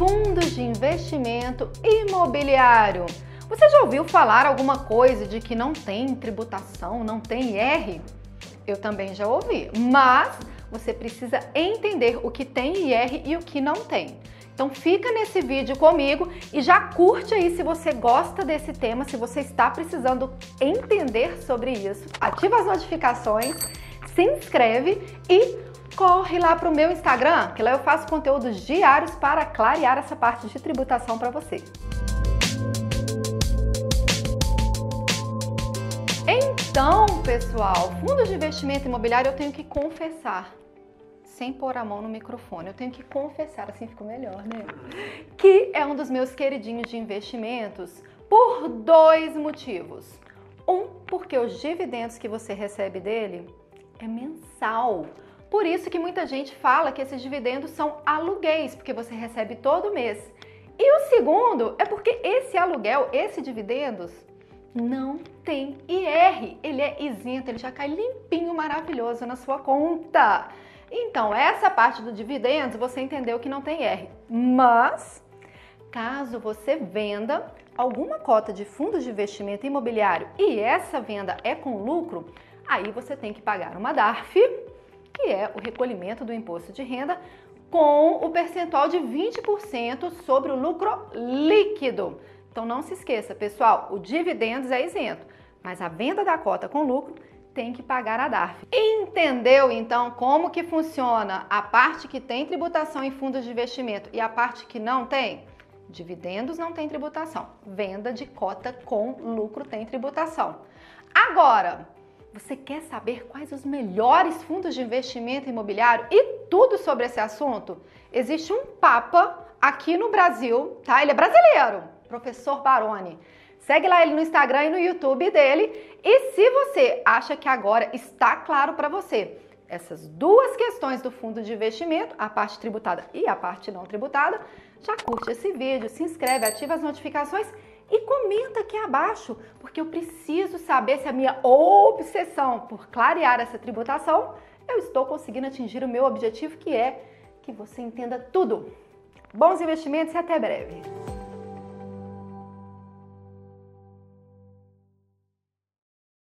fundos de investimento imobiliário. Você já ouviu falar alguma coisa de que não tem tributação, não tem IR? Eu também já ouvi, mas você precisa entender o que tem IR e o que não tem. Então fica nesse vídeo comigo e já curte aí se você gosta desse tema, se você está precisando entender sobre isso. Ativa as notificações, se inscreve e corre lá para o meu Instagram, que lá eu faço conteúdos diários para clarear essa parte de tributação para você. Então, pessoal, fundos de investimento imobiliário eu tenho que confessar, sem pôr a mão no microfone, eu tenho que confessar, assim ficou melhor, né? Que é um dos meus queridinhos de investimentos por dois motivos. Um, porque os dividendos que você recebe dele é mensal. Por isso que muita gente fala que esses dividendos são aluguéis, porque você recebe todo mês. E o segundo é porque esse aluguel, esse dividendos, não tem IR. Ele é isento, ele já cai limpinho, maravilhoso na sua conta. Então, essa parte do dividendos você entendeu que não tem IR. Mas, caso você venda alguma cota de fundos de investimento imobiliário e essa venda é com lucro, aí você tem que pagar uma DARF que é o recolhimento do imposto de renda com o percentual de 20% sobre o lucro líquido. Então não se esqueça, pessoal, o dividendos é isento, mas a venda da cota com lucro tem que pagar a DARF. Entendeu então como que funciona a parte que tem tributação em fundos de investimento e a parte que não tem? Dividendos não tem tributação, venda de cota com lucro tem tributação. Agora, você quer saber quais os melhores fundos de investimento imobiliário e tudo sobre esse assunto? Existe um papa aqui no Brasil, tá? Ele é brasileiro, professor Baroni. Segue lá ele no Instagram e no YouTube dele. E se você acha que agora está claro para você essas duas questões do fundo de investimento, a parte tributada e a parte não tributada, já curte esse vídeo, se inscreve, ativa as notificações e comenta aqui abaixo, porque eu preciso saber se a minha obsessão por clarear essa tributação, eu estou conseguindo atingir o meu objetivo, que é que você entenda tudo. Bons investimentos e até breve!